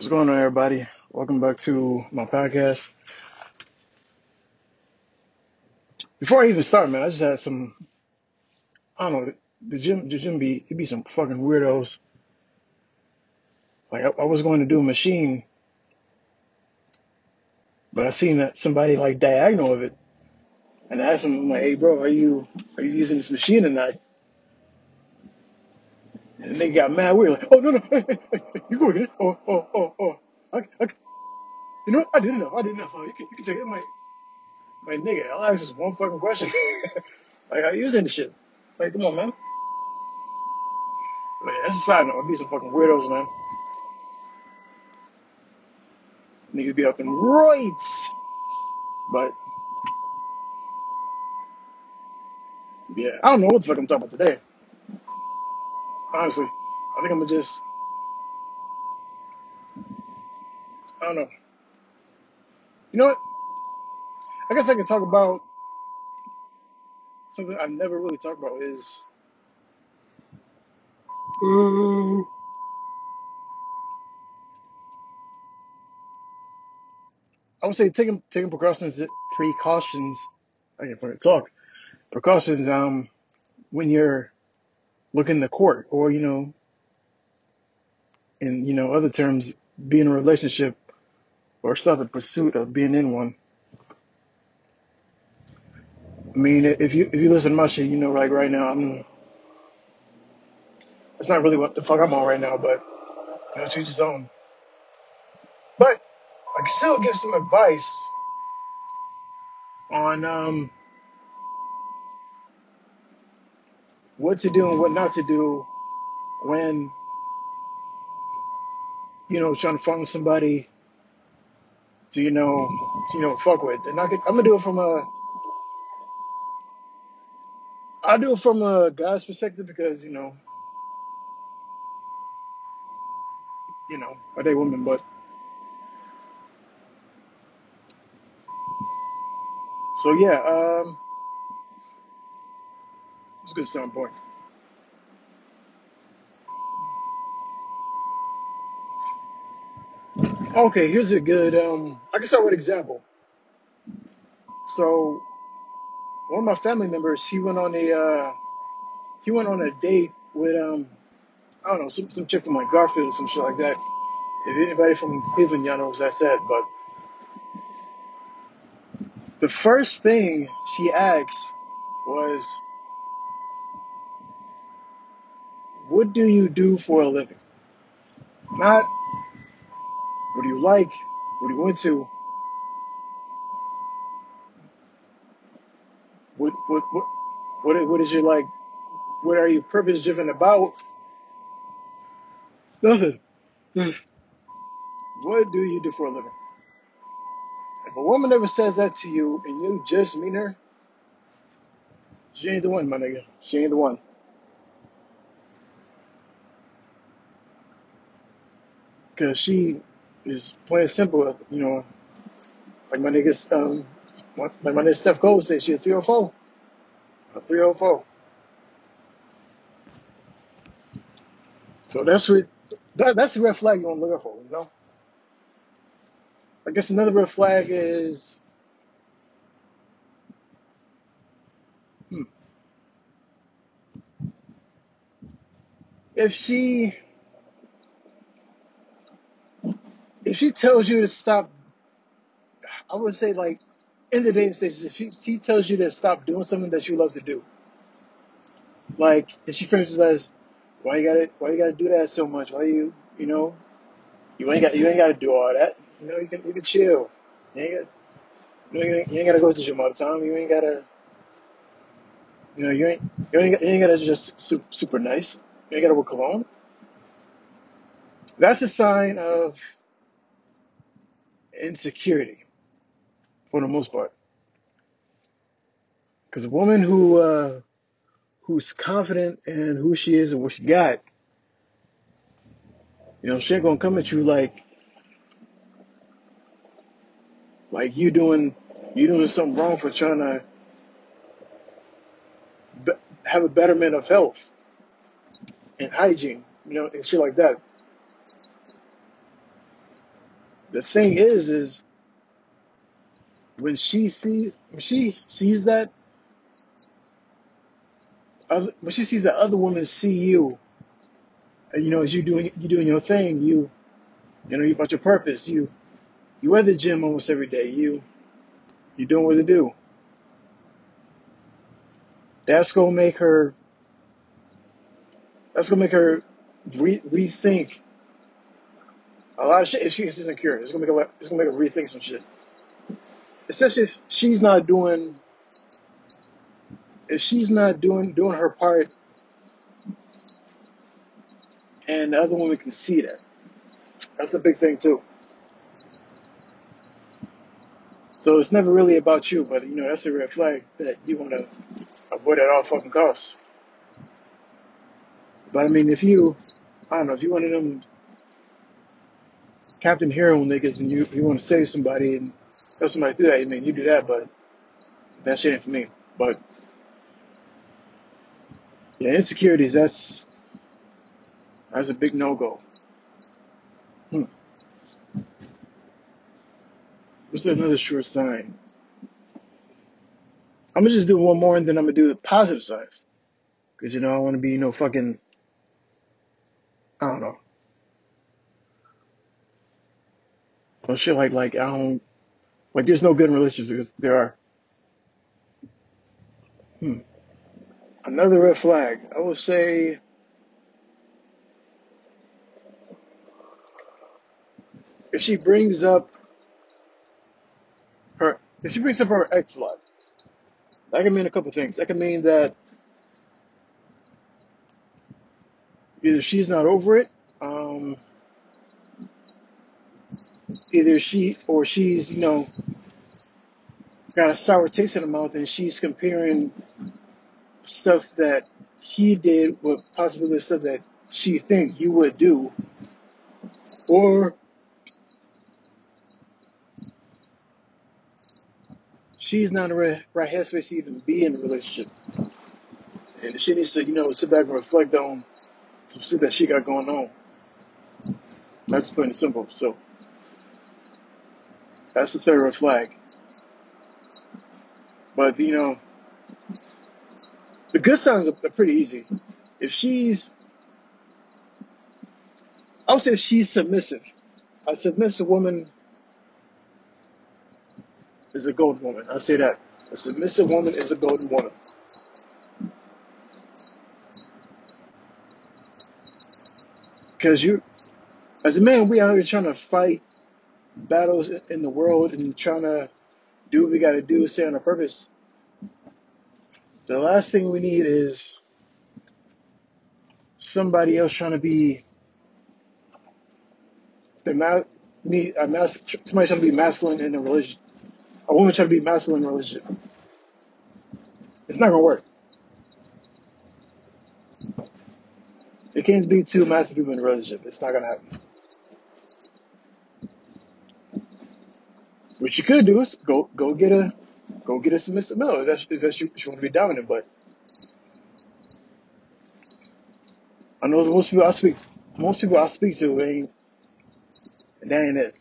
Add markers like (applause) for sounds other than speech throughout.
What's going on, everybody? Welcome back to my podcast. Before I even start, man, I just had some, I don't know, the gym, the gym be, it be some fucking weirdos. Like, I, I was going to do a machine, but I seen that somebody like diagonal of it. And I asked him, I'm like, hey, bro, are you, are you using this machine or not? And they got mad weird, like, oh, no, no, hey, hey, hey, you go it. Oh, oh, oh, oh. I, I, you know what? I didn't know. I didn't know. Oh, you can, you can take it. My, my nigga, I'll ask this one fucking question. (laughs) like, you using this shit? Like, come on, man. But that's a side note. I be some fucking weirdos, man. Niggas be up in roids. But yeah, I don't know what the fuck I'm talking about today. Honestly, I think I'm gonna just I don't know. You know what? I guess I could talk about something I've never really talked about is um, I would say taking taking precautions precautions. I can't talk. Precautions um when you're looking the court or you know in you know other terms be in a relationship or start the pursuit of being in one. I mean, if you if you listen to my shit, you know, like right now, I'm. It's not really what the fuck I'm on right now, but you know, to each his own. But I can still give some advice on um, what to do and what not to do when you know trying to find somebody to you know you know fuck with. And I could, I'm gonna do it from a I do it from a guy's perspective because you know you know I date women, but so yeah, um, it's good starting point. Okay, here's a good um, I can start with example. So one of my family members, he went on a uh, he went on a date with um I don't know some some chick from like Garfield or some shit like that. If anybody from Cleveland, y'all know what I said, but the first thing she asked was, "What do you do for a living?" Not what do you like, what do you into, what what what what what is your like, what are you purpose driven about? Nothing. (laughs) what do you do for a living? If a woman ever says that to you and you just meet her, she ain't the one, my nigga. She ain't the one. Because she is plain simple, you know, like my nigga, um, like my nigga Steph Cole said, she a 304. A 304. So that's what that, that's the red flag you want to look for, you know. I guess another red flag is hmm, if she if she tells you to stop. I would say like in the dating stages, if she, tells you to stop doing something that you love to do, like if she finishes as, why you gotta why you gotta do that so much? Why you you know you ain't got you ain't gotta do all that. You know you can you can chill. You ain't got you, know, you, ain't, you ain't gotta go to the gym all the time. You ain't gotta you know you ain't you ain't, you ain't gotta just super, super nice. You ain't gotta work alone. That's a sign of insecurity for the most part. Because a woman who uh, who's confident in who she is and what she got, you know, she ain't gonna come at you like like you doing you doing something wrong for trying to be- have a betterment of health and hygiene, you know, and shit like that. The thing is, is when she sees when she sees that other, when she sees that other woman see you, and you know, as you doing you doing your thing, you you know, you about your purpose, you you at the gym almost every day, you you doing what to do. That's gonna make her. That's gonna make her re- rethink a lot of shit. If she is insecure, it's gonna make her. It's gonna make her rethink some shit. Especially if she's not doing. If she's not doing doing her part, and the other woman can see that. That's a big thing too. So it's never really about you, but you know that's a red flag that you want to avoid at all fucking costs. But I mean, if you, I don't know, if you one of them Captain Hero niggas and you you want to save somebody and have somebody do that, I mean, you do that, but that shit ain't for me. But yeah, insecurities that's that's a big no go. Hmm. What's another sure sign? I'm gonna just do one more and then I'm gonna do the positive signs. Cause you know I want to be you know fucking I don't know. Shit like like I don't like there's no good in relationships because there are. Hmm. Another red flag. I would say if she brings up her if she brings up her ex lot, that can mean a couple things. That can mean that either she's not over it, um, either she or she's you know got a sour taste in her mouth and she's comparing stuff that he did with possibly the stuff that she think he would do, or she's not in the right, right headspace to even be in a relationship, and she needs to you know sit back and reflect on some shit that she got going on. That's plain and simple. So that's the third red flag. But you know, the good signs are, pretty easy. If she's, I would say if she's submissive. A submissive woman is a golden woman. I say that. A submissive woman is a golden woman. Because you, as a man, we out here trying to fight battles in the world and trying to do what we got to do, stay on our purpose. The last thing we need is somebody else trying to be the ma- a mas- somebody trying to be masculine in a relationship. A woman trying to be masculine in a relationship. It's not gonna work. It can't be two massive people in a relationship. It's not gonna happen. What you could do is go go get a go get a submissive male if that's if that's you, you want to be dominant. But I know most people I speak most people I speak to ain't that ain't it.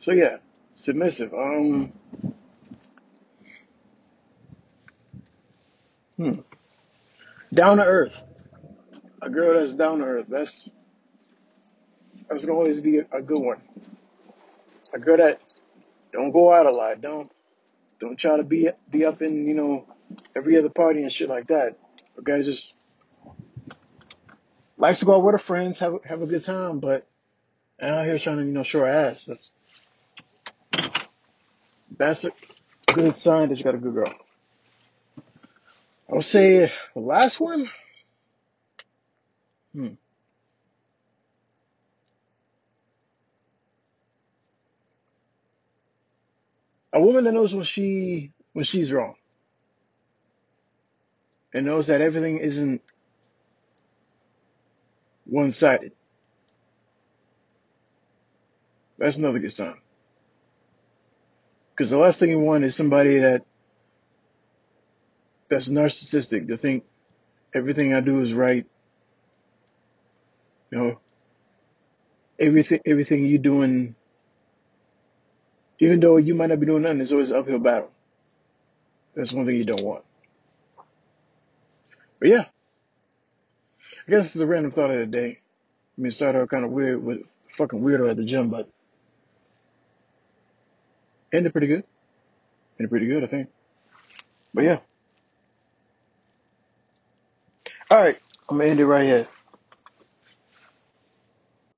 So yeah, submissive. Um, hmm. down to earth. A girl that's down to earth. That's that's gonna always be a good one. A girl that don't go out a lot. Don't don't try to be be up in you know every other party and shit like that. Guy just likes to go out with her friends, have have a good time, but out here trying to you know show her ass. That's that's a good sign that you got a good girl. I would say the last one. Hmm. A woman that knows when she when she's wrong and knows that everything isn't one sided. That's another good sign. Because the last thing you want is somebody that that's narcissistic to think everything I do is right. You know, everything everything you doing, even though you might not be doing nothing, it's always an uphill battle. That's one thing you don't want. But yeah, I guess it's a random thought of the day. I mean, it started out kind of weird with fucking weirdo at the gym, but ended pretty good. Ended pretty good, I think. But yeah. All right, I'm gonna end it right here.